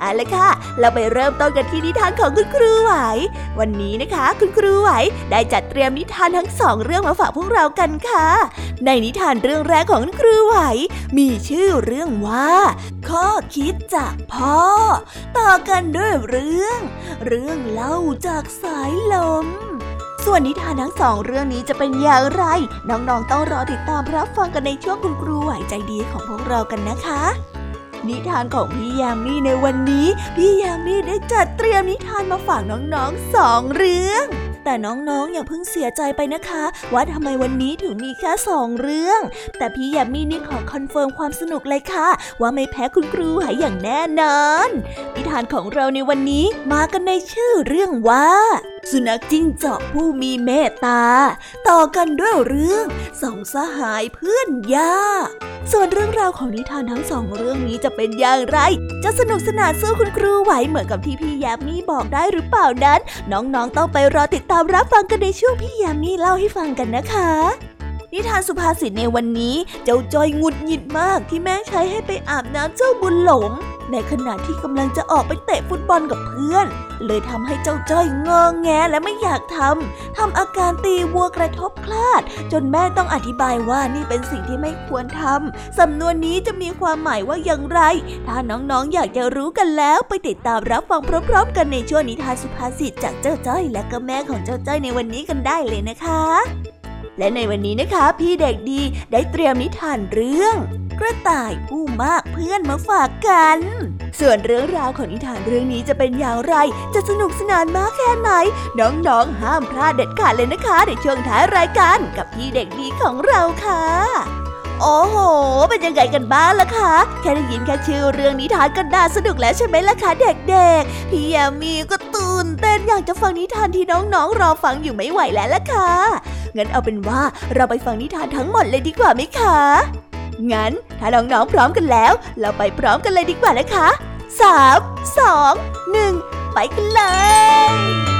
เอาละค่ะ เราไปเริ่มต้นกันที่นิทานของคุณครูไหว วันนี้นะคะ คุณครูไหวได้จัดเตรียมนิทานทั้งสองเรื่องมาฝากพวกเรากันค่ะ ในนิทานเรื่องแรกของคุณครูไหว มีชื่อเรื่องว่า ข้อคิดจากพ่อ ต่อกันด้วยเรื่อง เรื่องเล่าจากสายลมส่วนนิทานทั้งสองเรื่องนี้จะเป็นอย่างไร น้องๆต้องรอติดตามรับฟังกันในช่วงคุณครูไหวใจดีของพวกเรากันนะคะ นิทานของพี่ยามีในวันนี้ พี่ยามีได้จัดเตรียมนิทานมาฝากน้องๆสองเรื่องแต่น้องๆ อย่าเพิ่งเสียใจไปนะคะ ว่าทำไมวันนี้ถึงมีแค่สองเรื่อง แต่พี่ยามีนี่ขอ confirm ความสนุกเลยค่ะ ว่าไม่แพ้คุณครูหายอย่างแน่นอนนิทานของเราในวันนี้มากันในชื่อเรื่องว่าสุนัขจิ้งจอกผู้มีเมตตา ต่อกันด้วยเรื่องสองสหายเพื่อนยากส่วนเรื่องราวของนิทานทั้งสองเรื่องนี้จะเป็นอย่างไร จะสนุกสนานสู้คุณครูไหวเหมือนกับที่พี่ยามีบอกได้หรือเปล่านั้น น้องๆต้องไปรอติดตามรับฟังกันในช่วงพี่ยามีเล่าให้ฟังกันนะคะนิทานสุภาษิตในวันนี้เจ้าจอยงุดหงิดมากที่แม่ใช้ให้ไปอาบน้ำเจ้าบุญหลง ในขณะที่กำลังจะออกไปเตะฟุตบอลกับเพื่อน เลยทำให้เจ้าจ้อยงอแงและไม่อยากทำทำอาการตีวัวกระทบคลาด จนแม่ต้องอธิบายว่านี่เป็นสิ่งที่ไม่ควรทำสำนวนนี้จะมีความหมายว่าอย่างไร ถ้าน้องๆอยากจะรู้กันแล้วไปติดตามรับฟังพร้อม ๆ กันในช่วงนิทานสุภาษิตจากเจ้าจ้อยและก็แม่ของเจ้าจ้อยในวันนี้กันได้เลยนะคะ และในวันนี้นะคะ พี่เด็กดีได้เตรียมนิทานเรื่อง กระต่ายผู้มากเพื่อนมาฝากกัน ส่วนเรื่องราวของนิทานเรื่องนี้จะเป็นอย่างไร จะสนุกสนานมากแค่ไหน น้องๆ ห้ามพลาดเด็ดขาดเลยนะคะ ในช่วงท้ายรายการกับพี่เด็กดีของเราค่ะโอ้โห เป็นยังไงกันบ้างล่ะคะ แค่ได้ยินแค่ชื่อเรื่องนิทานก็น่าสนุกแล้วใช่ไหมล่ะคะเด็กๆ พี่ยามีก็ตื่นเต้นอยากจะฟังนิทานที่น้องๆรอฟังอยู่ไม่ไหวแล้วล่ะค่ะ งั้นเอาเป็นว่าเราไปฟังนิทานทั้งหมดเลยดีกว่าไหมคะ งั้นถ้าน้องๆพร้อมกันแล้ว เราไปพร้อมกันเลยดีกว่านะคะสามสองหนึ่งไปกันเลย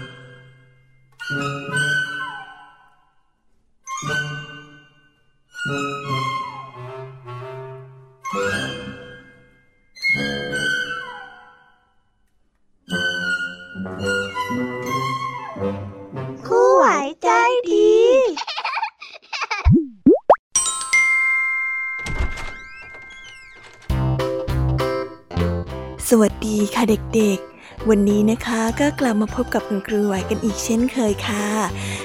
วัสดีค่ะเด็กๆ วันนี้นะคะก็กลับมาพบกับคุณครูไหวกันอีกเช่นเคยค่ะ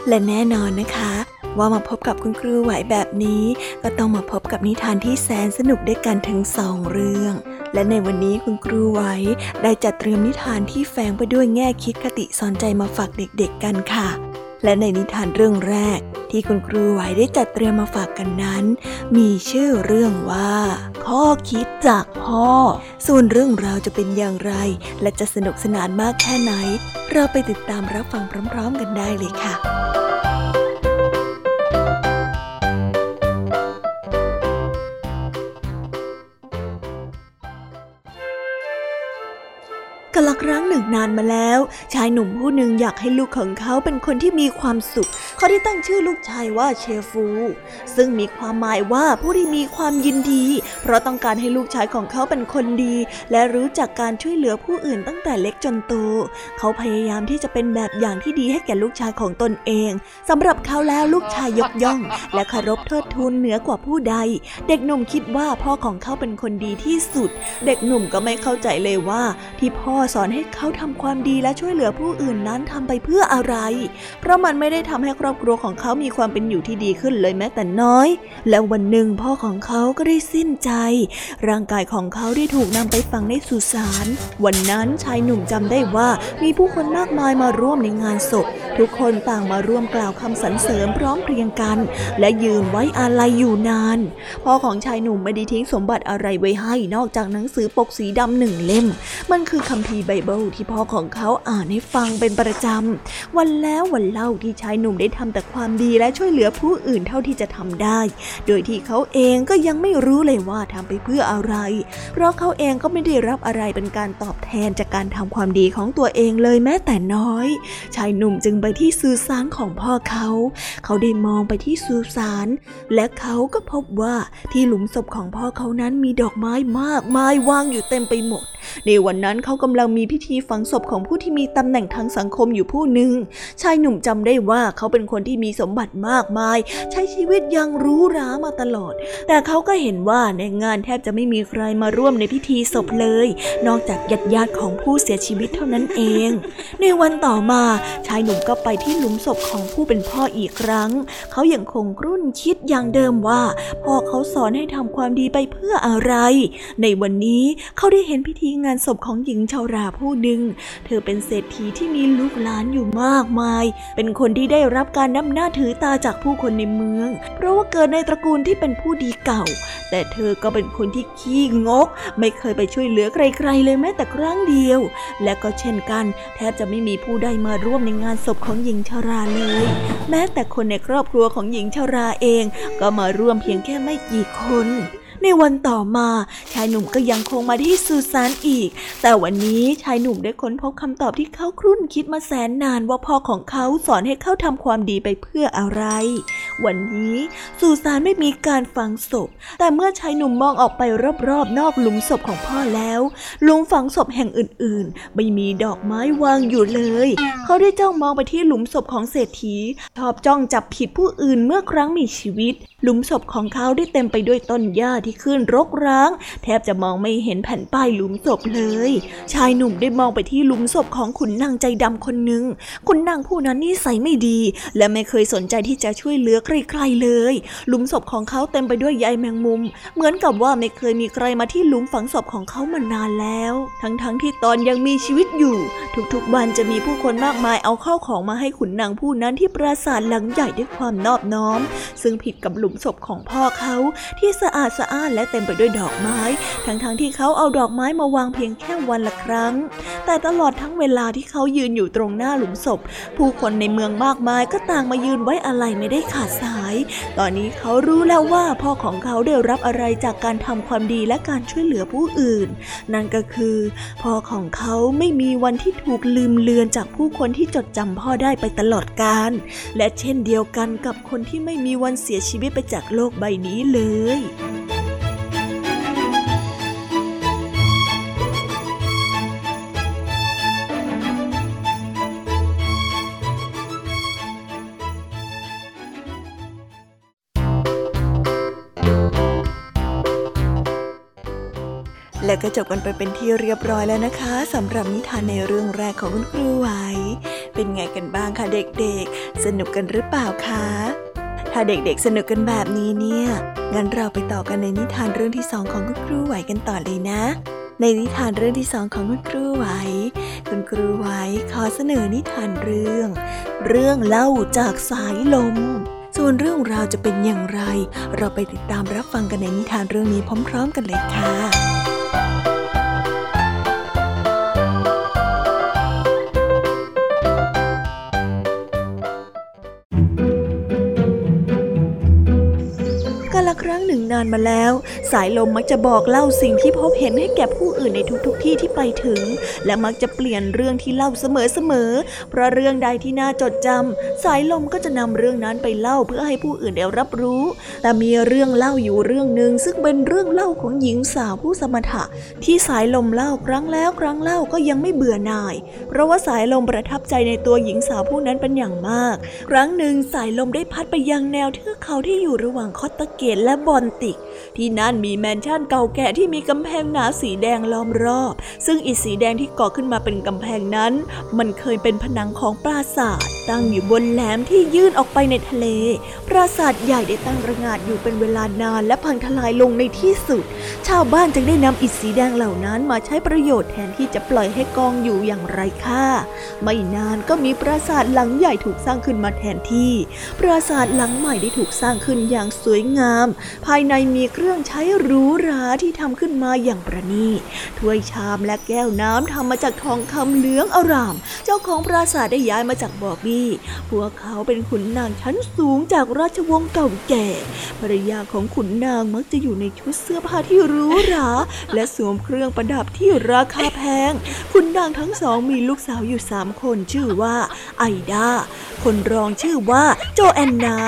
และแน่นอนนะคะ ว่ามาพบกับคุณครูไหวแบบนี้ ก็ต้องมาพบกับนิทานที่แสนสนุกด้วยกันทั้งสองเรื่อง และในวันนี้คุณครูไหวได้จัดเตรียมนิทานที่แฝงไปด้วยแง่คิดคติสอนใจมาฝากเด็กๆกันค่ะ และในนิทานเรื่องแรกที่คุณครูไหวได้จัดเตรียมมาฝากกันนั้น มีชื่อเรื่องว่า ข้อคิดจากพ่อ ส่วนเรื่องราวจะเป็นอย่างไร และจะสนุกสนานมากแค่ไหน เราไปติดตามรับฟังพร้อมๆกันได้เลยค่ะ กาลครั้งหนึ่งนานมาแล้ว ชายหนุ่มผู้หนึ่งอยากให้ลูกของเขาเป็นคนที่มีความสุข เขาได้ตั้งชื่อลูกชายว่าเชฟู ซึ่งมีความหมายว่าผู้ที่มีความยินดี เพราะต้องการให้ลูกชายของเขาเป็นคนดี และรู้จักการช่วยเหลือผู้อื่นตั้งแต่เล็กจนโต เขาพยายามที่จะเป็นแบบอย่างที่ดีให้แก่ลูกชายของตนเองสำหรับเขาแล้วลูกชายยกย่อง และเคารพเทิดทูนเหนือกว่าผู้ใด เด็กหนุ่มคิดว่าพ่อของเขาเป็นคนดีที่สุด เด็กหนุ่มก็ไม่เข้าใจเลยว่าที่พ่อสอนให้เขาทำความดีและช่วยเหลือผู้อื่นนั้นทำไปเพื่ออะไร เพราะมันไม่ได้ทำให้ครอบครัวของเขามีความเป็นอยู่ที่ดีขึ้นเลยแม้แต่น้อย แล้ววันหนึ่งพ่อของเขาก็ได้สิ้นใจ ร่างกายของเขาได้ถูกนำไปฝังในสุสานวันนั้นชายหนุ่มจำได้ว่ามีผู้คนมากมายมาร่วมในงานศพ ทุกคนต่างมาร่วมกล่าวคำสรรเสริญพร้อมเพรียงกัน และยืนไว้อาลัยอยู่นาน พ่อของชายหนุ่มไม่ได้ทิ้งสมบัติอะไรไว้ให้นอกจากหนังสือปกสีดำหนึ่งเล่ม มันคือคัมภีร์ไบเบิลที่พ่อของเขาอ่านให้ฟังเป็นประจำ วันแล้ววันเล่าที่ชายหนุ่มได้ทำแต่ความดีและช่วยเหลือผู้อื่นเท่าที่จะทำได้ โดยที่เขาเองก็ยังไม่รู้เลยว่าทำไปเพื่ออะไร เพราะเขาเองก็ไม่ได้รับอะไรเป็นการตอบแทนจากการทำความดีของตัวเองเลยแม้แต่น้อย ชายหนุ่มจึงไปที่สุสานของพ่อเขา เขาได้มองไปที่สุสานและเขาก็พบว่าที่หลุมศพของพ่อเขานั้นมีดอกไม้มากมายวางอยู่เต็มไปหมด ในวันนั้นเขากำลังมีพิธีฝังศพของผู้ที่มีตำแหน่งทางสังคมอยู่ผู้หนึ่ง ชายหนุ่มจำได้ว่าเขาเป็นคนที่มีสมบัติมากมาย ใช้ชีวิตยังรู้รามาตลอด แต่เขาก็เห็นว่าในงานแทบจะไม่มีใครมาร่วมในพิธีศพเลย นอกจากญาติญาติของผู้เสียชีวิตเท่านั้นเอง ในวันต่อมาชายหนุ่มก็ไปที่หลุมศพของผู้เป็นพ่ออีกครั้ง เขายัางคงรุ่นคิดอย่างเดิมว่า พ่อเขาสอนให้ทำความดีไปเพื่ออะไร ในวันนี้เขาได้เห็นพิธีงานศพของหญิงชาวราผู้หนึ่ง เธอเป็นเศรษฐีที่มีลูกหลานอยู่มากมาย เป็นคนที่ได้รับการนับหน้าถือตาจากผู้คนในเมือง เพราะว่าเกิดในตระกูลที่เป็นผู้ดีเก่า แต่เธอก็เป็นคนที่ขี้งก ไม่เคยไปช่วยเหลือใคร ๆ เลยแม้แต่ครั้งเดียว และก็เช่นกัน แทบจะไม่มีผู้ใดมาร่วมในงานศพของหญิงชาราเลย แม้แต่คนในครอบครัวของหญิงชาราเอง ก็มาร่วมเพียงแค่ไม่กี่คน ในวันต่อมาชายหนุ่มก็ยังคงมาที่สุสานอีก แต่วันนี้ชายหนุ่มได้ค้นพบคำตอบที่เขาครุ่นคิดมาแสนนานว่าพ่อของเขาสอนให้เขาทำความดีไปเพื่ออะไร วันนี้สุสานไม่มีการฝังศพ แต่เมื่อชายหนุ่มมองออกไปรอบๆนอกหลุมศพของพ่อแล้วหลุมฝังศพแห่งอื่นๆ ไม่มีดอกไม้วางอยู่เลย เขาได้จ้องมองไปที่หลุมศพของเศรษฐีชอบจ้องจับผิดผู้อื่นเมื่อครั้งมีชีวิตหลุมศพของเขาได้เต็มไปด้วยต้นหญ้าที่ขึ้นรกร้าง แทบจะมองไม่เห็นแผ่นป้ายหลุมศพเลย ชายหนุ่มได้มองไปที่หลุมศพของขุนนางใจดำคนหนึ่งขุนนางผู้นั้นนิสัยไม่ดี และไม่เคยสนใจที่จะช่วยเหลือใครๆเลย หลุมศพของเขาเต็มไปด้วยใยแมงมุม เหมือนกับว่าไม่เคยมีใครมาที่หลุมฝังศพของเขามานานแล้ว ทั้งๆทที่ตอนยังมีชีวิตอยู่ ทุกๆวันจะมีผู้คนมากมายเอาเข้าของมาให้ขุนนางผู้นั้นที่ปราสาทหลังใหญ่ด้วยความนอบน้อม ซึ่งผิดกับหลุมศพของพ่อเขาที่สะอาดสะอ้านและเต็มไปด้วยดอกไม้ ทั้งๆทที่เขาเอาดอกไม้มาวางเพียงแค่วันละครั้ง แต่ตลอดทั้งเวลาที่เขายืนอยู่ตรงหน้าหลุมศพ ผู้คนในเมืองมากมายก็ต่างมายืนไว้อะไรไม่ได้ขาดสาย ตอนนี้เขารู้แล้วว่าพ่อของเขาได้รับอะไรจากการทำความดีและการช่วยเหลือผู้อื่น นั่นก็คือพ่อของเขาไม่มีวันที่ถูกลืมเลือนจากผู้คนที่จดจำพ่อได้ไปตลอดกาลและเช่นเดียวกันกับคนที่ไม่มีวันเสียชีวิตไปจากโลกใบนี้เลยและก็จบกันไปเป็นที่เรียบร้อยแล้วนะคะสำหรับนิทานในเรื่องแรกของคุณครูไหว เป็นไงกันบ้างคะเด็กๆ สนุกกันหรือเปล่าคะ ถ้าเด็กๆสนุกกันแบบนี้เนี่ย งั้นเราไปต่อกันในนิทานเรื่องที่สองของคุณครูไหวกันต่อเลยนะ ในนิทานเรื่องที่สองของคุณครูไหว คุณครูไหวขอเสนอนิทานเรื่อง เรื่องเล่าจากสายลม ส่วนเรื่องราวจะเป็นอย่างไร เราไปติดตามรับฟังกันในนิทานเรื่องนี้พร้อม ๆ กันเลยค่ะละ นึ่งนานมาแล้ว สายลมมักจะบอกเล่าสิ่งที่พบเห็นให้แก่ผู้อื่นในทุกๆทที่ที่ไปถึง และมักจะเปลี่ยนเรื่องที่เล่าเสมอๆเพราะเรื่องใดที่น่าจดจำสายลมก็จะนำเรื่องนั้นไปเล่าเพื่อให้ผู้อื่นได้รับรู้ แต่มีเรื่องเล่าอยู่เรื่องหนึ่งซึ่งเป็นเรื่องเล่าของหญิงสาวผู้สมถะ ที่สายลมเล่าครั้งแล้วครั้งเล่าก็ยังไม่เบื่อหน่าย เพราะว่าสายลมประทับใจในตัวหญิงสาวผู้นั้นเป็นอย่างมาก ครั้งหนึ่งสายลมได้พัดไปยังแนวเทือกเขาที่อยู่ระหว่างคอตตะเกตและบอนติก ที่นั่นมีแมนชั่นเก่าแก่ที่มีกำแพงหนาสีแดงล้อมรอบ ซึ่งอิฐสีแดงที่ก่อขึ้นมาเป็นกำแพงนั้น มันเคยเป็นผนังของปราสาท ตั้งอยู่บนแหลมที่ยื่นออกไปในทะเล ปราสาทใหญ่ได้ตั้งระงาดอยู่เป็นเวลานานและพังทลายลงในที่สุด ชาวบ้านจึงได้นำอิฐสีแดงเหล่านั้นมาใช้ประโยชน์แทนที่จะปล่อยให้กองอยู่อย่างไร้ค่า ไม่นานก็มีปราสาทหลังใหญ่ถูกสร้างขึ้นมาแทนที่ ปราสาทหลังใหม่ได้ถูกสร้างขึ้นอย่างสวยงาม ภายในมีเครื่องใช้หรูหราที่ทำขึ้นมาอย่างประณีตถ้วยชามและแก้วน้ำทำมาจากทองคำเหลืองอร่าม เจ้าของปราสาทได้ย้ายมาจากบอบบี้ พวกเขาเป็นขุนนางชั้นสูงจากราชวงศ์เก่าแก่ ภรรยาของขุนนางมักจะอยู่ในชุดเสื้อผ้าที่หรูหราและสวมเครื่องประดับที่ราคาแพง ขุนนางทั้งสองมีลูกสาวอยู่สามคนชื่อว่าไอดา คนรองชื่อว่าโจแอนนา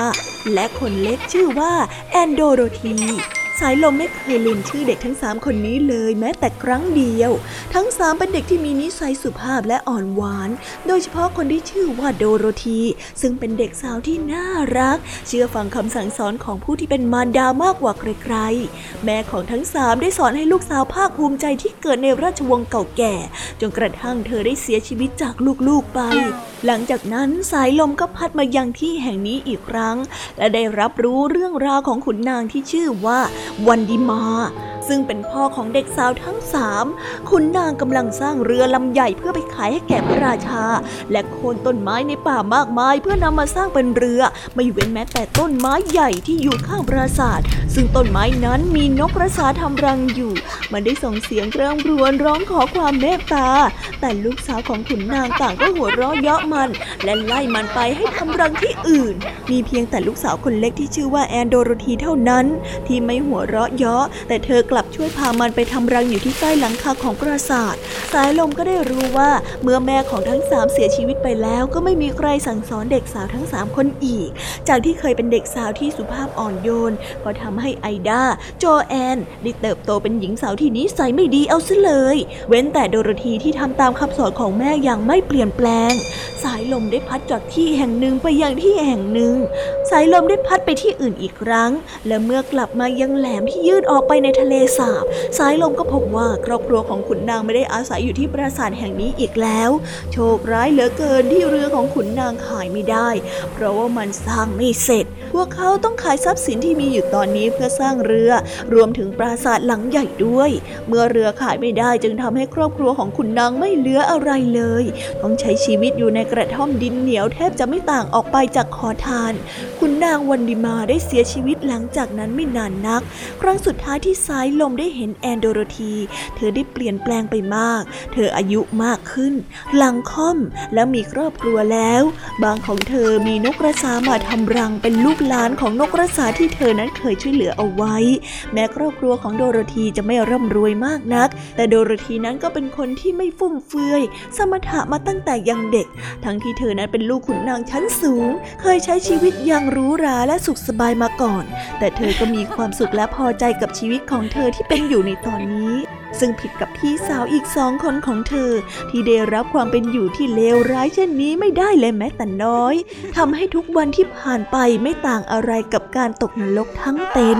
และคนเล็กชื่อว่าแอนโดโรธี嗯 สายลมไม่เคยลืมชื่อเด็กทั้งสามคนนี้เลยแม้แต่ครั้งเดียว ทั้งสามเป็นเด็กที่มีนิสัยสุภาพและอ่อนหวาน โดยเฉพาะคนที่ชื่อว่าโดโรธี ซึ่งเป็นเด็กสาวที่น่ารัก เชื่อฟังคำสั่งสอนของผู้ที่เป็นมารดามากกว่าใครๆ แม่ของทั้งสามได้สอนให้ลูกสาวภาคภูมิใจที่เกิดในราชวงศ์เก่าแก่ จนกระทั่งเธอได้เสียชีวิตจากลูกๆไป หลังจากนั้นสายลมก็พัดมายังที่แห่งนี้อีกครั้ง และได้รับรู้เรื่องราวของขุนนางที่ชื่อว่าวันดิมา ซึ่งเป็นพ่อของเด็กสาวทั้งสามขุนนางกำลังสร้างเรือลำใหญ่เพื่อไปขายให้แก่พระราชา และโค่นต้นไม้ในป่ามากมายเพื่อนำมาสร้างเป็นเรือ ไม่เว้นแม้แต่ต้นไม้ใหญ่ที่อยู่ข้างปราสาท ซึ่งต้นไม้นั้นมีนกกระสาทำรังอยู่ มันได้ส่งเสียงกร่ำรวนร้องขอความเมตตา แต่ลูกสาวของขุนนางต่างก็หัวเราะเยาะมัน และไล่มันไปให้ทำรังที่อื่น มีเพียงแต่ลูกสาวคนเล็กที่ชื่อว่าแอนโดโรธีเท่านั้น ที่ไม่หัวเราะเยาะ แต่เธอกลับช่วยพามันไปทำรังอยู่ที่ใต้หลังคาของปราสาท สายลมก็ได้รู้ว่าเมื่อแม่ของทั้งสามเสียชีวิตไปแล้วก็ไม่มีใครสั่งสอนเด็กสาวทั้งสามคนอีก จากที่เคยเป็นเด็กสาวที่สุภาพอ่อนโยน ก็ทำให้ไอดาโจแอนได้เติบโตเป็นหญิงสาวที่นิสัยไม่ดีเอาซะเลย เว้นแต่โดโรธีที่ทำตามคำสอนของแม่อย่างไม่เปลี่ยนแปลง สายลมได้พัดจากที่แห่งหนึ่งไปยังที่แห่งหนึ่ง สายลมได้พัดไปที่อื่นอีกครั้ง และเมื่อกลับมายังแหลมที่ยื่นออกไปในทะเลสาบ สายลมก็พบว่าครอบครัวของขุนนางไม่ได้อาศัยอยู่ที่ปราสาทแห่งนี้อีกแล้ว โชคร้ายเหลือเกินที่เรือของขุนนางขายไม่ได้ เพราะว่ามันสร้างไม่เสร็จ พวกเขาต้องขายทรัพย์สินที่มีอยู่ตอนนี้เพื่อสร้างเรือ รวมถึงปราสาทหลังใหญ่ด้วย เมื่อเรือขายไม่ได้จึงทำให้ครอบครัวของขุนนางไม่เหลืออะไรเลย ต้องใช้ชีวิตอยู่ในกระท่อมดินเหนียวแทบจะไม่ต่างออกไปจากขอทานคุณนางวันดิมาได้เสียชีวิตหลังจากนั้นไม่นานนัก ครั้งสุดท้ายที่สายลมได้เห็นแอนโดโรธี เธอได้เปลี่ยนแปลงไปมาก เธออายุมากขึ้น หลังค่อมและมีครอบครัวแล้ว บางของเธอมีนกกระสามาทำรังเป็นลูกหลานของนกกระสาที่เธอนั้นเคยช่วยเหลือเอาไว้ แม้ครอบครัวของโดโรธีจะไม่ร่ำรวยมากนัก แต่โดโรธีนั้นก็เป็นคนที่ไม่ฟุ่มเฟือย สมถะมาตั้งแต่ยังเด็ก ทั้งที่เธอนั้นเป็นลูกขุนนางชั้นสูง เคยใช้ชีวิตอย่างหรูหราและสุขสบายมาก่อน แต่เธอก็มีความสุขและพอใจกับชีวิตของเธอที่เป็นอยู่ในตอนนี้ ซึ่งผิดกับพี่สาวอีกสองคนของเธอ ที่ได้รับความเป็นอยู่ที่เลวร้ายเช่นนี้ไม่ได้เลยแม้แต่น้อยทำให้ทุกวันที่ผ่านไปไม่ต่างอะไรกับการตกนรกทั้งเป็น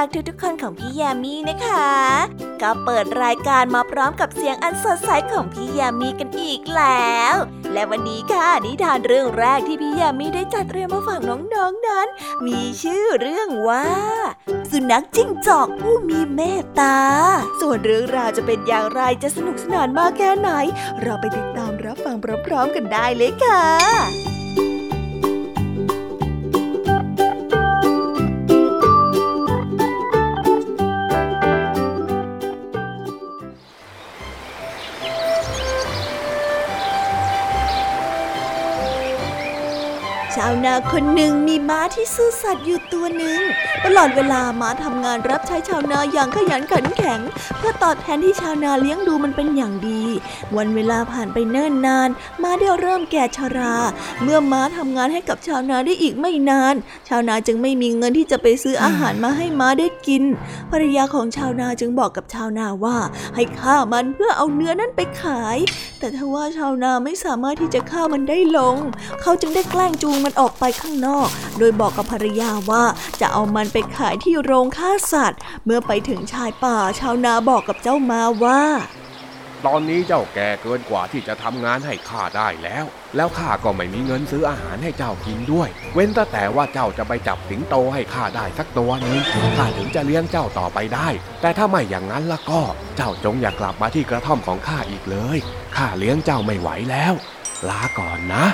รักทุกๆคนของพี่ยามีนะคะ ก็เปิดรายการมาพร้อมกับเสียงอันสดใสของพี่ยามีกันอีกแล้ว และวันนี้ค่ะนิทานเรื่องแรกที่พี่ยามีได้จัดเตรียมมาฝากน้องๆนนั้น มีชื่อเรื่องว่า สุนัขจิ้งจอกผู้มีเมตตา ส่วนเรื่องราวจะเป็นอย่างไรจะสนุกสนานมากแค่ไหน เราไปติดตามรับฟังพร้อมๆกันได้เลยค่ะ นาคนหนึ่งมีม้าที่ซื่อสัตย์อยู่ตัวหนึ่ง ตลอดเวลาม้าทำงานรับใช้ชาวนาอย่างขยันขันแข็ง เพื่อตอบแทนที่ชาวนาเลี้ยงดูมันเป็นอย่างดี วันเวลาผ่านไปเนิ่นนาน ม้าได้เริ่มแก่ชรา เมื่อม้าทำงานให้กับชาวนาได้อีกไม่นาน ชาวนาจึงไม่มีเงินที่จะไปซื้ออาหารมาให้ม้าได้กิน ภรรยาของชาวนาจึงบอกกับชาวนาว่า ให้ฆ่ามันเพื่อเอาเนื้อนั้นไปขาย แต่ทว่าชาวนาไม่สามารถที่จะฆ่ามันได้ลง เขาจึงได้แกล้งจูงมันออกไปข้างนอก โดยบอกกับภรรยาว่าจะเอามันไปขายที่โรงฆ่าสัตว์ เมื่อไปถึงชายป่าชาวนาบอกกับเจ้ามาว่า ตอนนี้เจ้าแก่เกินกว่าที่จะทำงานให้ข้าได้แล้ว แล้วข้าก็ไม่มีเงินซื้ออาหารให้เจ้ากินด้วย เว้นแต่แต่ว่าเจ้าจะไปจับสิงโตให้ข้าได้สักตัวหนึ่งข้าถึงจะเลี้ยงเจ้าต่อไปได้ แต่ถ้าไม่อย่างนั้นละก็ เจ้าจงอย่ากลับมาที่กระท่อมของข้าอีกเลยข้าเลี้ยงเจ้าไม่ไหวแล้ว ลาก่อนนะ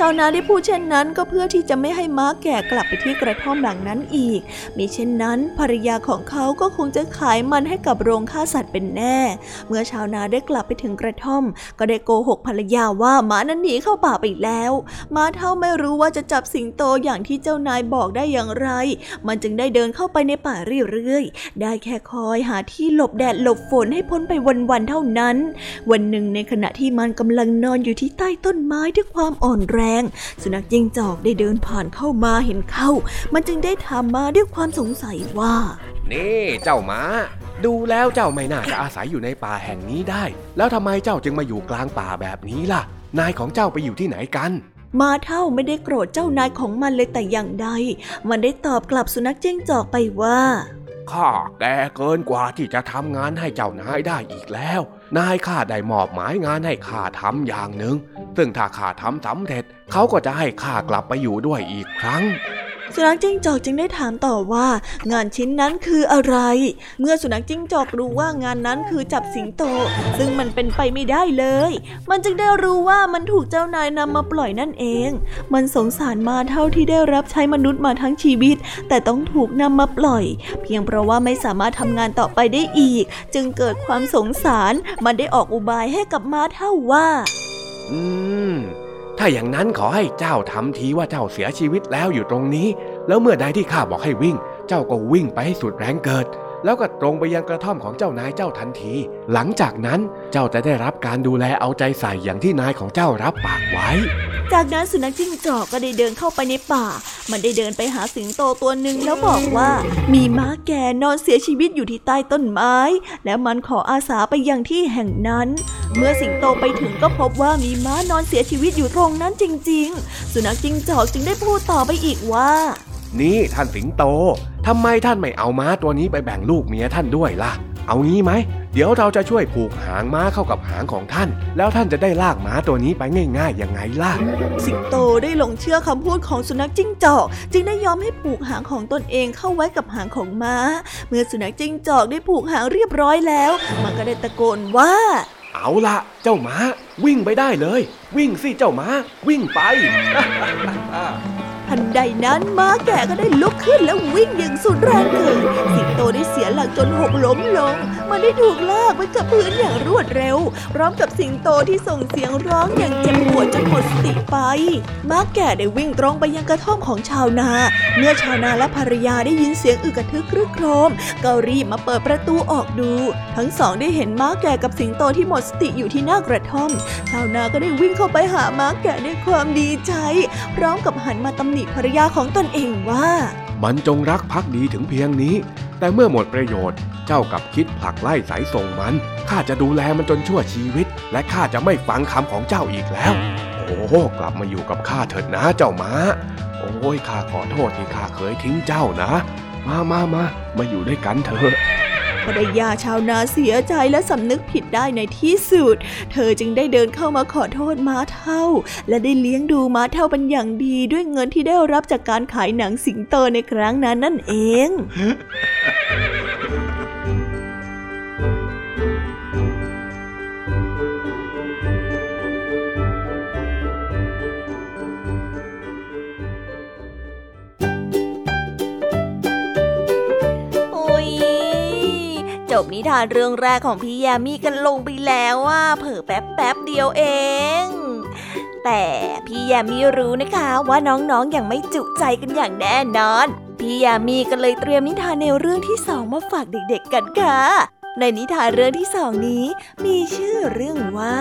ชาวนาได้พูดเช่นนั้นก็เพื่อที่จะไม่ให้ม้าแก่กลับไปที่กระท่อมหลังนั้นอีกมิเช่นนั้น ภรรยาของเขาก็คงจะขายมันให้กับโรงฆ่าสัตว์เป็นแน่ เมื่อชาวนาได้กลับไปถึงกระท่อม ก็ได้โกหกภรรยาว่าม้านั้นหนีเข้าป่าไปแล้วม้าเท่าไม่รู้ว่าจะจับสิงโตอย่างที่เจ้านายบอกได้อย่างไร มันจึงได้เดินเข้าไปในป่าเรื่อยๆ ได้แค่คอยหาที่หลบแดดหลบฝนให้พ้นไปวันๆเท่านั้น วันหนึ่งในขณะที่มันกำลังนอนอยู่ที่ใต้ต้นไม้ด้วยความอ่อนแรงสุนัขจิ้งจอกได้เดินผ่านเข้ามาเห็นเข้า มันจึงได้ถามมาด้วยความสงสัยว่า นี่เจ้าม้า ดูแล้วเจ้าไม่น่าจะอาศัยอยู่ในป่าแห่งนี้ได้ แล้วทำไมเจ้าจึงมาอยู่กลางป่าแบบนี้ล่ะ นายของเจ้าไปอยู่ที่ไหนกันมาเท่าไม่ได้โกรธเจ้านายของมันเลยแต่อย่างใด มันได้ตอบกลับสุนัขจิ้งจอกไปว่า ข้าแก่เกินกว่าที่จะทำงานให้เจ้านายได้อีกแล้ว นายข้าได้มอบหมายงานให้ข้าทำอย่างหนึ่ง ซึ่งถ้าข้าทำสำเร็จเขาก็จะให้ข้ากลับไปอยู่ด้วยอีกครั้ง สุนัขจิ้งจอกจึงได้ถามต่อว่า งานชิ้นนั้นคืออะไร เมื่อสุนัขจิ้งจอกรู้ว่างานนั้นคือจับสิงโต ซึ่งมันเป็นไปไม่ได้เลย มันจึงได้รู้ว่ามันถูกเจ้านายนำมาปล่อยนั่นเอง มันสงสารมาเท่าที่ได้รับใช้มนุษย์มาทั้งชีวิต แต่ต้องถูกนำมาปล่อย เพียงเพราะว่าไม่สามารถทำงานต่อไปได้อีก จึงเกิดความสงสาร มันได้ออกอุบายให้กับมาเท่าว่า อืม ถ้าอย่างนั้นขอให้เจ้าทำทีว่าเจ้าเสียชีวิตแล้วอยู่ตรงนี้ แล้วเมื่อใดที่ข้าบอกให้วิ่ง เจ้าก็วิ่งไปให้สุดแรงเกิด แล้วก็ตรงไปยังกระท่อมของเจ้านายเจ้าทันที หลังจากนั้นเจ้าจะได้รับการดูแลเอาใจใส่อย่างที่นายของเจ้ารับปากไว้ จากนั้นสุนัขจิ้งจอกก็ได้เดินเข้าไปในป่า มันได้เดินไปหาสิงโตตัวหนึ่งแล้วบอกว่า มีม้าแก่นอนเสียชีวิตอยู่ที่ใต้ต้นไม้ แล้วมันขออาสาไปยังที่แห่งนั้น เมื่อสิงโตไปถึงก็พบว่ามีม้านอนเสียชีวิตอยู่ตรงนั้นจริง ๆ สุนัขจิ้งจอกจึงได้พูดต่อไปอีกว่า นี่ท่านสิงโตทำไมท่านไม่เอาม้าตัวนี้ไปแบ่งลูกเมียท่านด้วยล่ะ เอางี้ไหม เดี๋ยวเราจะช่วยผูกหางม้าเข้ากับหางของท่าน แล้วท่านจะได้ลากม้าตัวนี้ไปง่ายๆยังไงล่ะ สิงโตได้หลงเชื่อคำพูดของสุนัขจิ้งจอก จึงได้ยอมให้ผูกหางของตนเองเข้าไว้กับหางของม้า เมื่อสุนัขจิ้งจอกได้ผูกหางเรียบร้อยแล้ว มันก็ได้ตะโกนว่าเอาละเจ้าม้า วิ่งไปได้เลย วิ่งสิเจ้าม้า วิ่งไป ทันใดนั้นม้าแก่ก็ได้ลุกขึ้นแล้ววิ่งอย่างสุดแรงเกิดสิงโตได้เสียหลักจนหกล้มลง มันได้ถูกลากไปกับพื้นอย่างรวดเร็ว พร้อมกับสิงโตที่ส่งเสียงร้องอย่างเจ็บปวดจนหมดสติไป ม้าแก่ได้วิ่งตรงไปยังกระท่อมของชาวนา เมื่อชาวนาและภรรยาได้ยินเสียงอึกกระทึกครึกโครมก็รีบมาเปิดประตูออกดู ทั้งสองได้เห็นม้าแก่กับสิงโตที่หมดสติอยู่ที่หน้ากระท่อม ชาวนาก็ได้วิ่งเข้าไปหาม้าแก่ด้วยความดีใจ พร้อมกับหันมาตำหนิภรรยาของตนเองว่า มันจงรักภักดีถึงเพียงนี้ แต่เมื่อหมดประโยชน์ เจ้ากับคิดผลักไล่สายส่งมัน ข้าจะดูแลมันจนชั่วชีวิต และข้าจะไม่ฟังคำของเจ้าอีกแล้ว โอ้กลับมาอยู่กับข้าเถิดนะเจ้าม้า โอ้ยข้าขอโทษที่ข้าเคยทิ้งเจ้านะ มามามามาอยู่ด้วยกันเถอะ ภรรยาชาวนาเสียใจและสำนึกผิดได้ในที่สุด เธอจึงได้เดินเข้ามาขอโทษม้าเท่า และได้เลี้ยงดูม้าเท่าเป็นอย่างดีด้วยเงินที่ได้รับจากการขายหนังสิงโตในครั้งนั้นนั่นเอง บนิทานเรื่องแรกของพี่ยามีกันลงไปแล้วว่าเผลอแป๊บแป๊บเดียวเอง แต่พี่ยามีรู้นะคะว่าน้องๆออย่างไม่จุใจกันอย่างแน่นอน พี่ยามีก็เลยเตรียมนิทานในวเรื่องที่สองมาฝากเด็กๆกันค่ะ ในนิทานเรื่องที่สองนี้ มีชื่อเรื่องว่า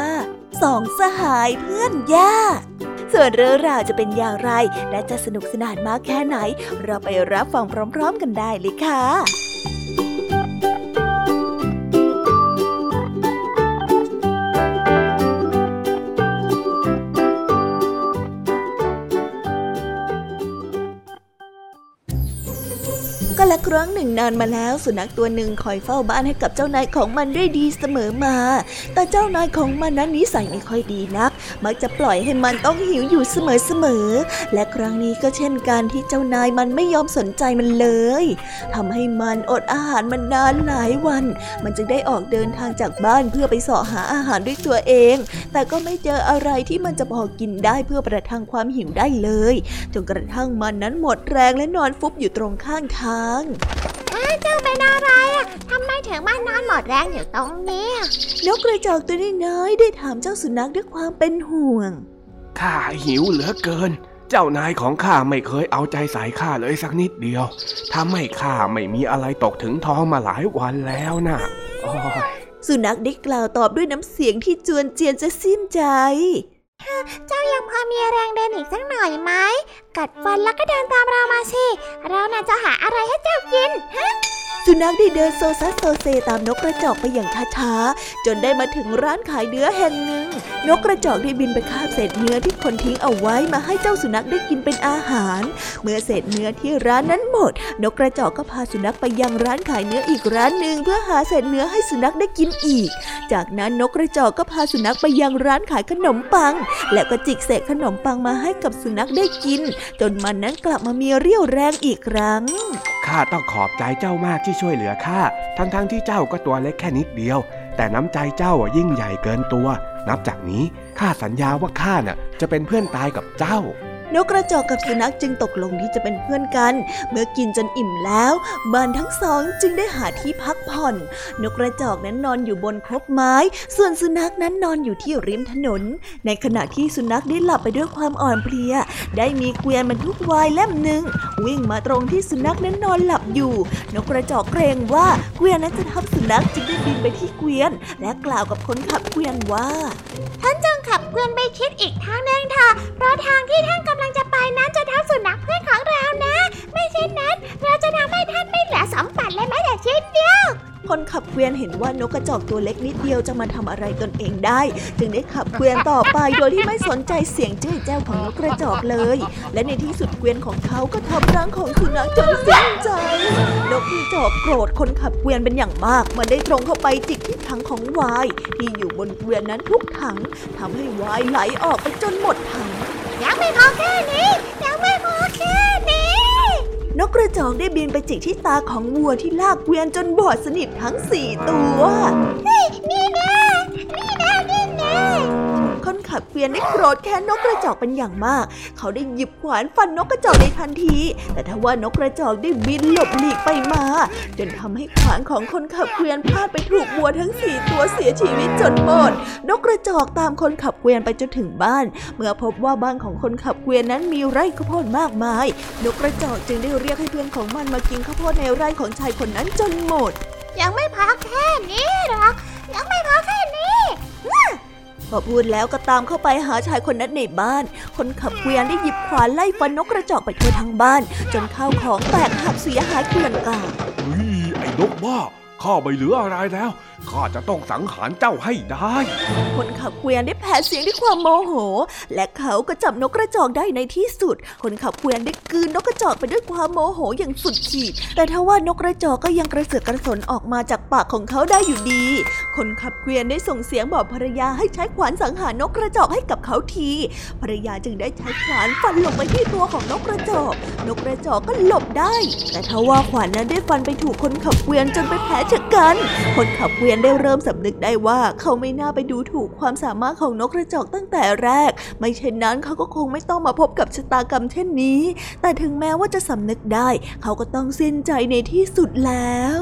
สองสหายเพื่อนยากส่วนเรื่องราวจะเป็นอย่างไร และจะสนุกสนานมากแค่ไหน เราไปรับฟังพร้อม ๆ กันได้เลยค่ะ ก็ละครั้งหนึ่งนานมาแล้วสุนัขตัวหนึ่งคอยเฝ้าบ้านให้กับเจ้านายของมันได้ดีเสมอมา แต่เจ้านายของมันนั้นนิสัยไม่ค่อยดีนัก มักจะปล่อยให้มันต้องหิวอยู่เสมอๆและครั้งนี้ก็เช่นกันที่เจ้านายมันไม่ยอมสนใจมันเลยทำให้มันอดอาหารมันนานหลายวัน มันจึงได้ออกเดินทางจากบ้านเพื่อไปเสาะหาอาหารด้วยตัวเอง แต่ก็ไม่เจออะไรที่มันจะพอกินได้เพื่อประทังความหิวได้เลยจนกระทั่งมันนั้นหมดแรงและนอนฟุบอยู่ตรงข้างทางเจ้าเป็นอะไรอะทำไมถึงมานอนหมดแรงอยู่ตรงนี้นกกระจอกตัวน้อยได้ถามเจ้าสุนัขด้วยความเป็นห่วง ข้าหิวเหลือเกิน เจ้านายของข้าไม่เคยเอาใจใส่ข้าเลยสักนิดเดียว ทำให้ข้าไม่มีอะไรตกถึงท้องมาหลายวันแล้วนะโอ้ยสุนัขได้กล่าวตอบด้วยน้ำเสียงที่จวนเจียนจะสิ้นใจ เจ้ายังพอมีแรงเดินอีกสักหน่อยไหม กัดฟันแล้วก็เดินตามเรามาสิ เราน่าจะหาอะไรให้เจ้ากินฮะ สุนัขได้เดินโซซัสโซเซตามนกกระจอกไปอย่างช้าๆ จนได้มาถึงร้านขายเนื้อแห่งหนึ่ง นกกระจอกได้บินไปคาบเศษเนื้อที่คนทิ้งเอาไว้มาให้เจ้าสุนัขได้กินเป็นอาหาร เมื่อเศษเนื้อที่ร้านนั้นหมด นกกระจอกก็พาสุนัขไปยังร้านขายเนื้ออีกร้านหนึ่งเพื่อหาเศษเนื้อให้สุนัขได้กินอีก จากนั้นนกกระจอกก็พาสุนัขไปยังร้านขายขนมปัง แล้วก็จิกเศษขนมปังมาให้กับสุนัขได้กิน จนมันนั้นกลับมามีเรี่ยวแรงอีกครั้งข้าต้องขอบใจเจ้ามากที่ช่วยเหลือข้าทั้งๆทที่เจ้าก็ตัวเล็กแค่นิดเดียว แต่น้ำใจเจ้ายิ่งใหญ่เกินตัว นับจากนี้ข้าสัญญาว่าข้าน่ะจะเป็นเพื่อนตายกับเจ้า นกกระจอกกับสุนัขจึงตกลงที่จะเป็นเพื่อนกัน เมื่อกินจนอิ่มแล้วบ้านทั้งสองจึงได้หาที่พักผ่อน นกกระจอกนั้นนอนอยู่บนคบไม้ ส่วนสุนัขนั้นนอนอยู่ที่ริมถนน ในขณะที่สุนัขได้หลับไปด้วยความอ่อนเพลีย ได้มีเกวียนบรรทุกวายเล่มหนึ่งวิ่งมาตรงที่สุนัขนั้นนอนหลับอยู่ นกกระจอกเกรงว่าเกวียนนั้นจะทับสุนัขจึงได้บินไปที่เกวียน และกล่าวกับคนขับเกวียนว่า ท่านจงขับเกวียนไปชิดอีกทางหนึ่งเถอะเพราะทางที่ กวียนเห็นว่านกกระจอกตัวเล็กนิดเดียวจะมาทำอะไรตนเองได้ จึงได้ขับเกวียนต่อไปโดยที่ไม่สนใจเสียงเจ้าแจ้วของนกกระจอกเลย และในที่สุดเกวียนของเขาก็ทับร่างของสุนัขจนสิ้นใจ นกกระจอกโกรธคนขับเกวียนเป็นอย่างมาก มันได้ตรงเข้าไปจิกที่ถังของวายที่อยู่บนเกวียนนั้นทุกถังทำให้วายไหลออกไปจนหมดถังยังไม่พอแค่นี้ยังไม่พอแค่นี้ นกกระจอกได้บินไปจิกที่ตาของวัวที่ลากเกวียนจนบอดสนิททั้งสี่ตัว นี่แน่นี่แน่นี่แน่ ขับเกวียนได้โกรธแค้นนกกระจอกเป็นอย่างมาก เขาได้หยิบขวานฟันนกกระจอกในทันที แต่ทว่านกกระจอกได้บินหลบหลีกไปมา จนทำให้ขวานของคนขับเกวียนพลาดไปถูกวัวทั้งสี่ตัวเสียชีวิตจนหมด นกกระจอกตามคนขับเกวียนไปจนถึงบ้าน เมื่อพบว่าบ้านของคนขับเกวียนนั้นมีไร่ข้าวโพดมากมาย นกกระจอกจึงได้เรียกให้เพื่อนของมันมากินข้าวโพดในไร่ของชายคนนั้นจนหมด ยังไม่พักแค่นี้หรอก ยังไม่พอแค่นี้ พอพูดแล้วก็ตามเข้าไปหาชายคนนั้นในบ้าน คนขับเกวียนได้หยิบขวานไล่ฟันนกกระจอกไปทั่วทั้งบ้าน จนข้าวของแตกหักเสียหายเกลื่อนกลาดเฮ้ยไอ้นกบ้าข้าไม่เหลืออะไรแล้ว ข้าจะต้องสังหารเจ้าให้ได้ คนขับเกวียนได้แผดเสียงด้วยความโมโห และเขาก็จับนกกระจอกได้ในที่สุด คนขับเกวียนได้กืนนกกระจอกไปด้วยความโมโหอย่างสุดขีด แต่ทว่านกกระจอกก็ยังกระเสือกกระสนออกมาจากปากของเขาได้อยู่ดี คนขับเกวียนได้ส่งเสียงบอกภรรยาให้ใช้ขวานสังหารนกกระจอกให้กับเขาที ภรรยาจึงได้ใช้ขวานฟันลงไปที่ตัวของนกกระจอก นกกระจอกก็หลบได้ แต่ทว่าขวานนั้นได้ฟันไปถูกคนขับเกวียนจนไปแผลชะกัน คนขับเกวียนได้เริ่มสำนึกได้ว่าเขาไม่น่าไปดูถูกความสามารถของนกกระจอกตั้งแต่แรก ไม่เช่นนั้นเขาก็คงไม่ต้องมาพบกับชะตากรรมเช่นนี้ แต่ถึงแม้ว่าจะสำนึกได้ เขาก็ต้องสิ้นใจในที่สุดแล้ว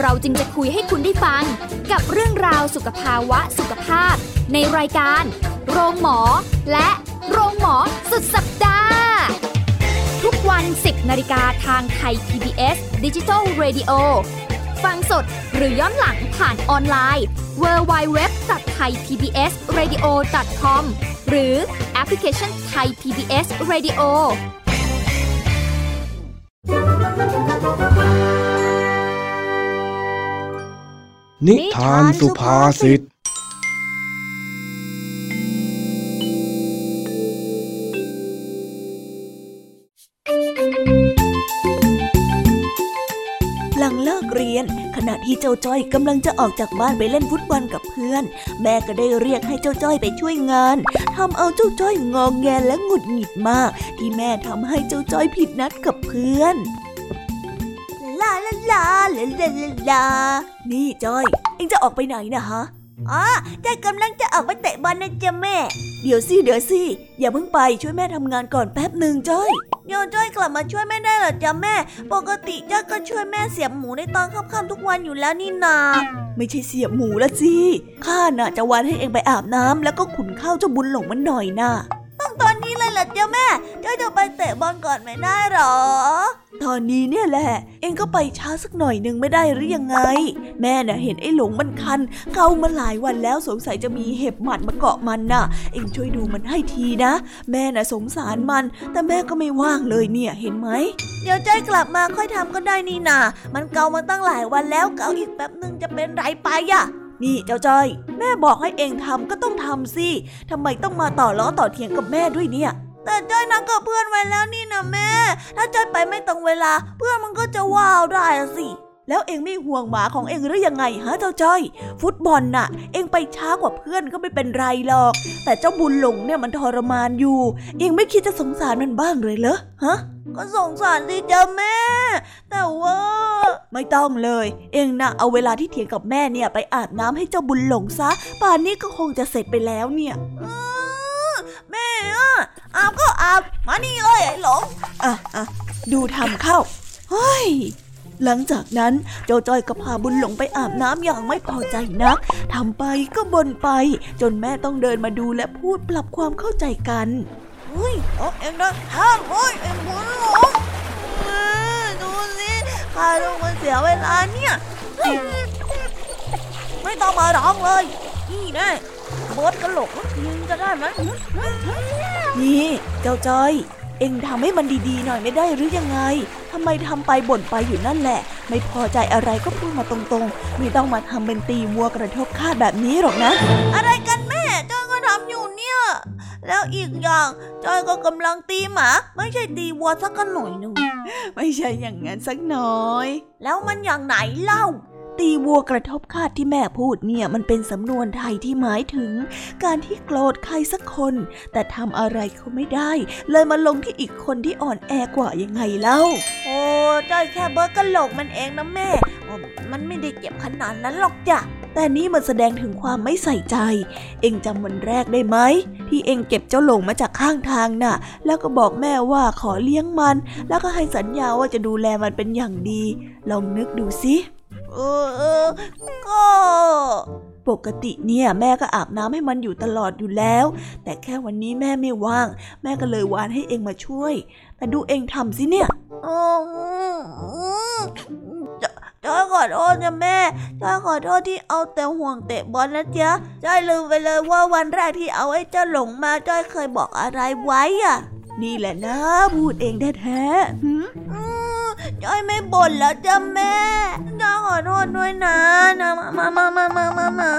เราจึงจะคุยให้คุณได้ฟัง กับเรื่องราวสุขภาวะสุขภาพ ในรายการ โรงหมอ และโรงหมอสุดสัปดาห์ ทุกวัน 10นาฬิกาทางไทย PBS Digital Radio ฟังสดหรือย้อนหลังผ่านออนไลน์ www.thaipbsradio.com หรือแอปพลิเคชัน Thai PBS Radio นิทานสุภาษิต หลังเลิกเรียน ขณะที่เจ้าจ้อยกำลังจะออกจากบ้านไปเล่นฟุตบอลกับเพื่อน แม่ก็ได้เรียกให้เจ้าจ้อยไปช่วยงานทำเอาเจ้าจ้อยงองแงและหงุดหงิดมาก ที่แม่ทำให้เจ้าจ้อยผิดนัดกับเพื่อน ลาลาลาลาลาลาลานี่จ้อย เอ็งจะออกไปไหนนะฮะอ๋อจ้อยกำลังจะออกไปเตะบอลนะจ๊ะแม่ เดี๋ยวสิเดี๋ยวสิอย่าเพิ่งไปช่วยแม่ทำงานก่อนแป๊บหนึ่งจ้อยเดี๋ยจ้อยกลับมาช่วยแม่ได้หรอจ๊ะแม่ ปกติจ้อยก็ช่วยแม่เสียบหมูในตอนค่ำๆทุกวันอยู่แล้วนี่นาไม่ใช่เสียบหมูละสิข้าน่ะจะวันให้เองไปอาบน้ำแล้วก็ขุนข้าวเจ้าบุญหลงมันหน่อยน่ะ ตอนนี้เลยเหรอจ๊ะแม่ เจ้อยจะไปเตะบอลก่อนไม่ได้หรอ ตอนนี้เนี่ยแหละ เองก็ไปช้าสักหน่อยหนึ่งไม่ได้หรือยังไง แม่น่ะเห็นไอ้หลงมันคันเกามาหลายวันแล้วสงสัยจะมีเห็บหมัดมาเกาะมันน่ะ เองช่วยดูมันให้ทีนะ แม่น่ะสงสารมัน แต่แม่ก็ไม่ว่างเลยเนี่ยเห็นไหม เดี๋ยวจ้อยกลับมาค่อยทำก็ได้นี่นามันเกามาตั้งหลายวันแล้วเกาอีกแป๊บหนึ่งจะเป็นไรไปอะ นี่เจ้าจ้อย แม่บอกให้เองทำก็ต้องทำสิทำไมต้องมาต่อล้อต่อเถียงกับแม่ด้วยเนี่ย แต่จ้อยนัดกับเพื่อนไว้แล้วนี่นะแม่ ถ้าจ้อยไปไม่ตรงเวลา เพื่อนมันก็จะว้าวได้สิ แล้วเองไม่ห่วงหมาของเองหรือยังไงฮะเจ้าจ้อย ฟุตบอลน่ะ เองไปช้ากว่าเพื่อนก็ไม่เป็นไรหรอก แต่เจ้าบุญหลงเนี่ยมันทรมานอยู่ เองไม่คิดจะสงสารมันบ้างเลยเหรอฮะก็สงสารสิจ้าแม่ แต่ว่า ไม่ต้องเลย เองนะเอาเวลาที่เถียงกับแม่เนี่ยไปอาบน้ำให้เจ้าบุญหลงซะ ป่านนี้ก็คงจะเสร็จไปแล้วเนี่ยแม่อะอาบก็อาบมานี่เลยไอ้หลงอะอะดูทำเข้าเฮ้ย หลังจากนั้นเจ้าจ้อยก็พาบุญหลงไปอาบน้ำอย่างไม่พอใจนักทำไปก็บ่นไป จนแม่ต้องเดินมาดูและพูดปรับความเข้าใจกันเฮ้ยเอาเองนะห้ามเฮ้ยเองบุญหลงเอ้ยดูสิข้าต้องมาเสียเวลาเนี่ยเฮ้ยไม่ต้องมาร้องเลยนี่แน่เบิร์ดกระโหลกยิงจะได้ไหมนี่เจ้าจ้อย เอ็งทำให้มันดีๆหน่อยไม่ได้หรือยังไงทำไมทำไปบ่นไปอยู่นั่นแหละ ไม่พอใจอะไรก็พูดมาตรงๆ ไม่ต้องมาทำเป็นตีวัวกระทบคาดแบบนี้หรอกนะ อะไรกันแม่จอยก็ทำอยู่เนี่ย แล้วอีกอย่างจอยก็กำลังตีหมา ไม่ใช่ตีวัวสักหน่อยหนึ่งไม่ใช่อย่างนั้นสักหน่อย แล้วมันอย่างไหนเล่า ตีวัวกระทบคาดที่แม่พูดเนี่ยมันเป็นสำนวนไทยที่หมายถึง การที่โกรธใครสักคน แต่ทำอะไรเขาไม่ได้ เลยมาลงที่อีกคนที่อ่อนแอกว่ายังไงเล่า โอ้จ้อยแค่เบิร์กกะโหลกมันเองนะแม่ มันไม่ได้เจ็บขนาดนั้นหรอกจ้ะแต่นี่มันแสดงถึงความไม่ใส่ใจ เองจำวันแรกได้ไหม ที่เองเก็บเจ้าหลงมาจากข้างทางน่ะ แล้วก็บอกแม่ว่าขอเลี้ยงมัน แล้วก็ให้สัญญาว่าจะดูแลมันเป็นอย่างดี ลองนึกดูสิ เออก็ปกติเนี่ยแม่ก็อาบน้ำให้มันอยู่ตลอดอยู่แล้ว แต่แค่วันนี้แม่ไม่ว่าง แม่ก็เลยวานให้เองมาช่วย แต่ดูเองทำสิเนี่ยจ้อยขอโทษนะแม่จ้อยขอโทษที่เอาแต่ห่วงเตะบอลนะจ๊ะจ้อยลืมไปเลยว่าวันแรกที่เอาไอ้เจ้าหลงมาจ้อยเคยบอกอะไรไว้อะ นี่แหละนะพูดเองแท้ๆจ้อยไม่บ่นแล้วจ้ะแม่จ้อยขอโทษด้วยนะนะมามามามามามา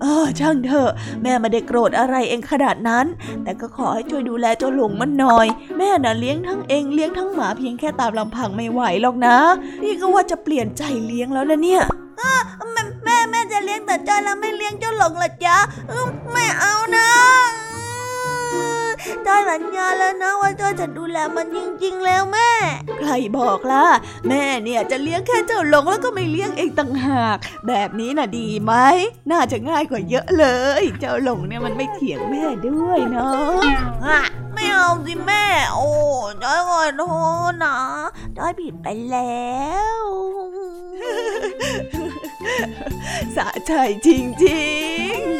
เออช่างเถอะแม่ไม่ได้โกรธอะไรเองขนาดนั้น แต่ก็ขอให้ช่วยดูแลเจ้าหลงมันหน่อย แม่น่ะเลี้ยงทั้งเองเลี้ยงทั้งหมาเพียงแค่ตามลำพังไม่ไหวหรอกนะ นี่ก็ว่าจะเปลี่ยนใจเลี้ยงแล้วนะเนี่ยแม่แม่จะเลี้ยงแต่จ้อยแล้วไม่เลี้ยงเจ้าหลงละจ๊ะไม่เอานะ จ้อยสัญญาแล้วนะว่าจ้อยจะดูแลมันจริงๆ แล้วแม่ ใครบอกล่ะ แม่เนี่ยจะเลี้ยงแค่เจ้าหลงแล้วก็ไม่เลี้ยงเองต่างหาก แบบนี้น่ะดีไหม น่าจะง่ายกว่าเยอะเลย เจ้าหลงเนี่ยมันไม่เถียงแม่ด้วยเนาะไม่เอาสิแม่ โอ้จ้อยขอโทษนะจ้อยผิดไปแล้วสะใจจริงๆ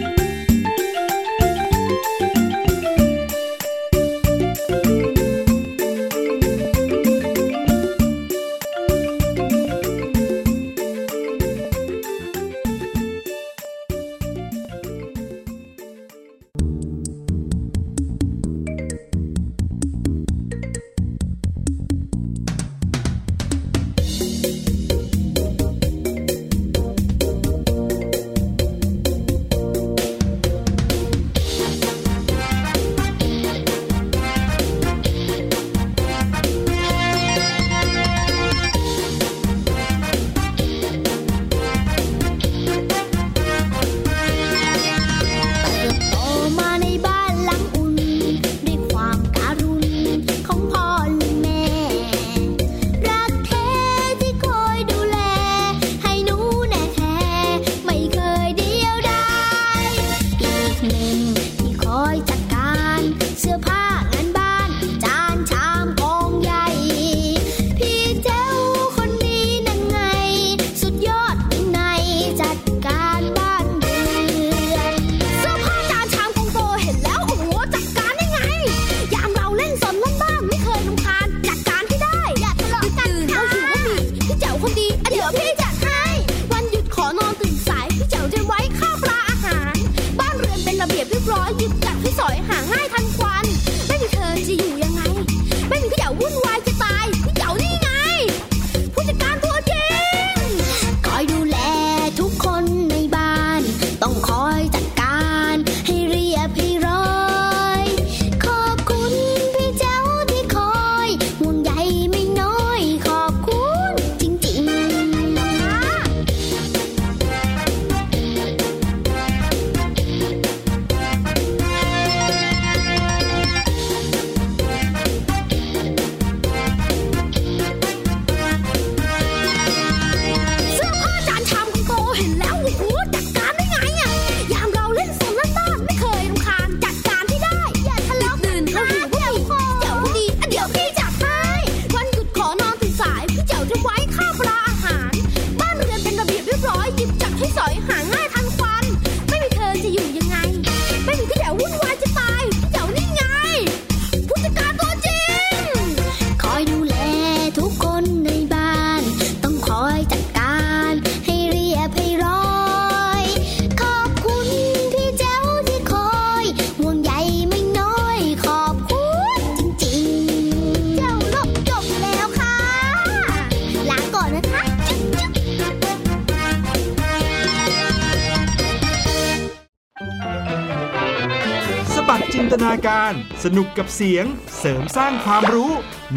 ตนาการ สนุกกับเสียง เสริมสร้างความรู้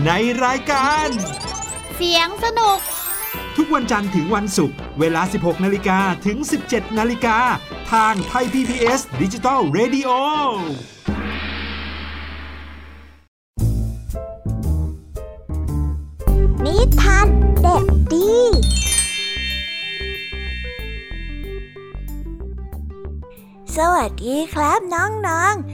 ในรายการ เสียงสนุก ทุกวันจันทร์ถึงวันศุกร์เวลา 16 นาฬิกาถึง 17 นาฬิกา ทางไทย PBS ดิจิตอล Radio นิทานเด็กดีสวัสดีครับน้องๆ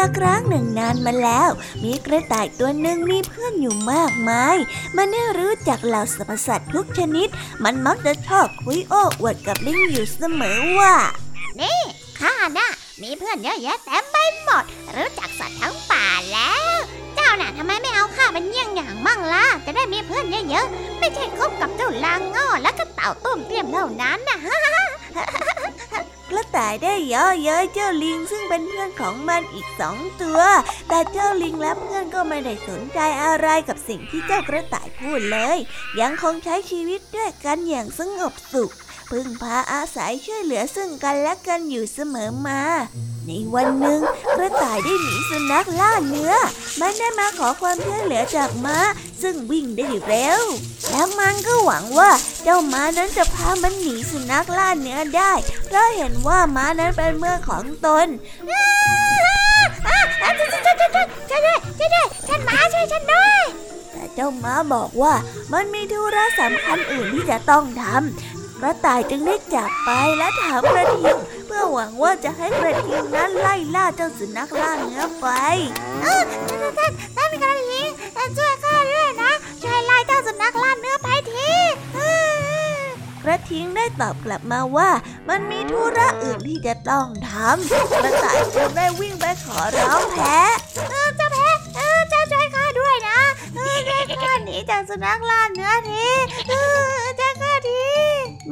ละครั้งหนึ่งนานมาแล้ว มีกระต่ายตัวหนึ่งมีเพื่อนอยู่มากมาย มันได้รู้จักเหล่าสรรพสัตว์ทุกชนิด มันมักจะชอบคุยโอ้อวดกับลิงอยู่เสมอว่า นี่ข้าน่ะมีเพื่อนเยอะแยะเต็มไปหมด รู้จักสัตว์ทั้งป่าแล้ว เจ้าน่ะทำไมไม่เอาข้าเป็นเยี่ยงอย่างมั่งล่ะ จะได้มีเพื่อนเยอะๆ ไม่ใช่คบกับเจ้าลางง้อและก็เต่าต้มเตี้ยมเท่านั้นนะกระ ต่ายได้ย่อเย้ยเจ้าลิงซึ่งเป็นเพื่อนของมันอีกสองตัว แต่เจ้าลิงและเพื่อนก็ไม่ได้สนใจอะไรกับสิ่งที่เจ้ากระต่ายพูดเลย ยังคงใช้ชีวิตด้วยกันอย่างสงบสุข พึ่งพาอาศัยช่วยเหลือซึ่งกันและกันอยู่เสมอมา ในวันหนึ่งกระต่ายได้หนีสุนัขล่าเนื้อ มันได้มาขอความช่วยเหลือจากม้า ซึ่งวิ่งได้เร็ว แล้วมันก็หวังว่าเจ้าม้านั้นจะพามันหนีสุนัขล่าเนื้อได้ เพราะเห็นว่าม้านั้นเป็นเมื่อของตนช่วยด้วยช่วยด้วยฉันมาช่วยฉันด้วยแต่เจ้าม้าบอกว่ามันมีธุระสำคัญอื่นที่จะต้องทำ กระต่ายจึงได้จากไปและถามกระทิงเพื่อหวังว่าจะให้กระทิงนั้นไล่ล่าเจ้าสุนัขล่าเนื้อไปท่านท่านกระทิงช่วยข้าด้วยนะช่วยไล่เจ้าสุนัขล่าเนื้อไปทีกระทิงได้ตอบกลับมาว่ามันมีธุระอื่นที่จะต้องทำกระต่ายจึงได้วิ่งไปขอร้องแพะเออเจ้าแพ้เออเจ้าช่วยข้าด้วยนะเออช่วยข้าหนีจากสุนัขล่าเนื้อทีเออช่วยข้า ที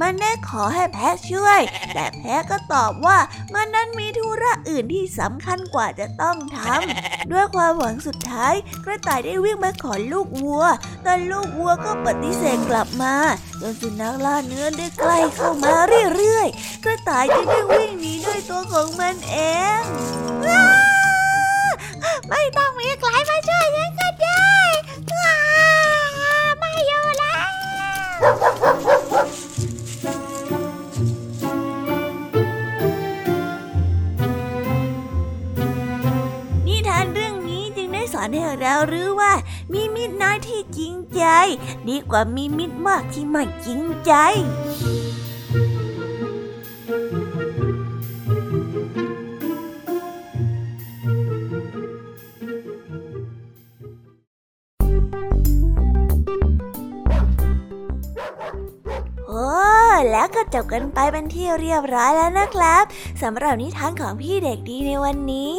มันได้ขอให้แพะช่วย แต่แพะก็ตอบว่ามันนั้นมีธุระอื่นที่สำคัญกว่าจะต้องทำด้วยความหวังสุดท้าย กระต่ายได้วิ่งไปขอลูกวัว แต่ลูกวัวก็ปฏิเสธกลับมาจนสุนัขล่าเนื้อได้ใกล้เข้ามาเรื่อยๆ กระต่ายจึงได้วิ่งหนีด้วยตัวของมันเอง ไม่ต้องมีใครมาช่วยฉันก็ได้ เรารู้ว่า มีมิตรน้อยที่จริงใจ ดีกว่ามีมิตรมากที่ไม่จริงใจโอ้แล้วก็จบกันไปเป็นที่เรียบร้อยแล้วนะครับสำหรับนิทานของพี่เด็กดีในวันนี้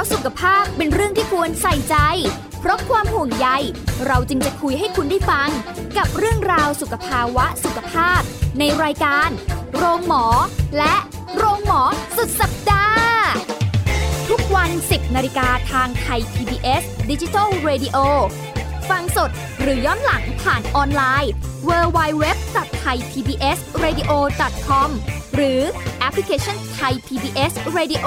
ะสุขภาพเป็นเรื่องที่ควรใส่ใจ เพราะความห่วงใย เราจึงจะคุยให้คุณได้ฟัง กับเรื่องราวสุขภาวะสุขภาพ ในรายการ โรงหมอ และโรงหมอสุดสัปดาห์ ทุกวัน 10นาฬิกาทางไทย PBS Digital Radio ฟังสดหรือย้อนหลังผ่านออนไลน์ www.thaipbsradio.com หรือแอปพลิเคชัน Thai PBS Radio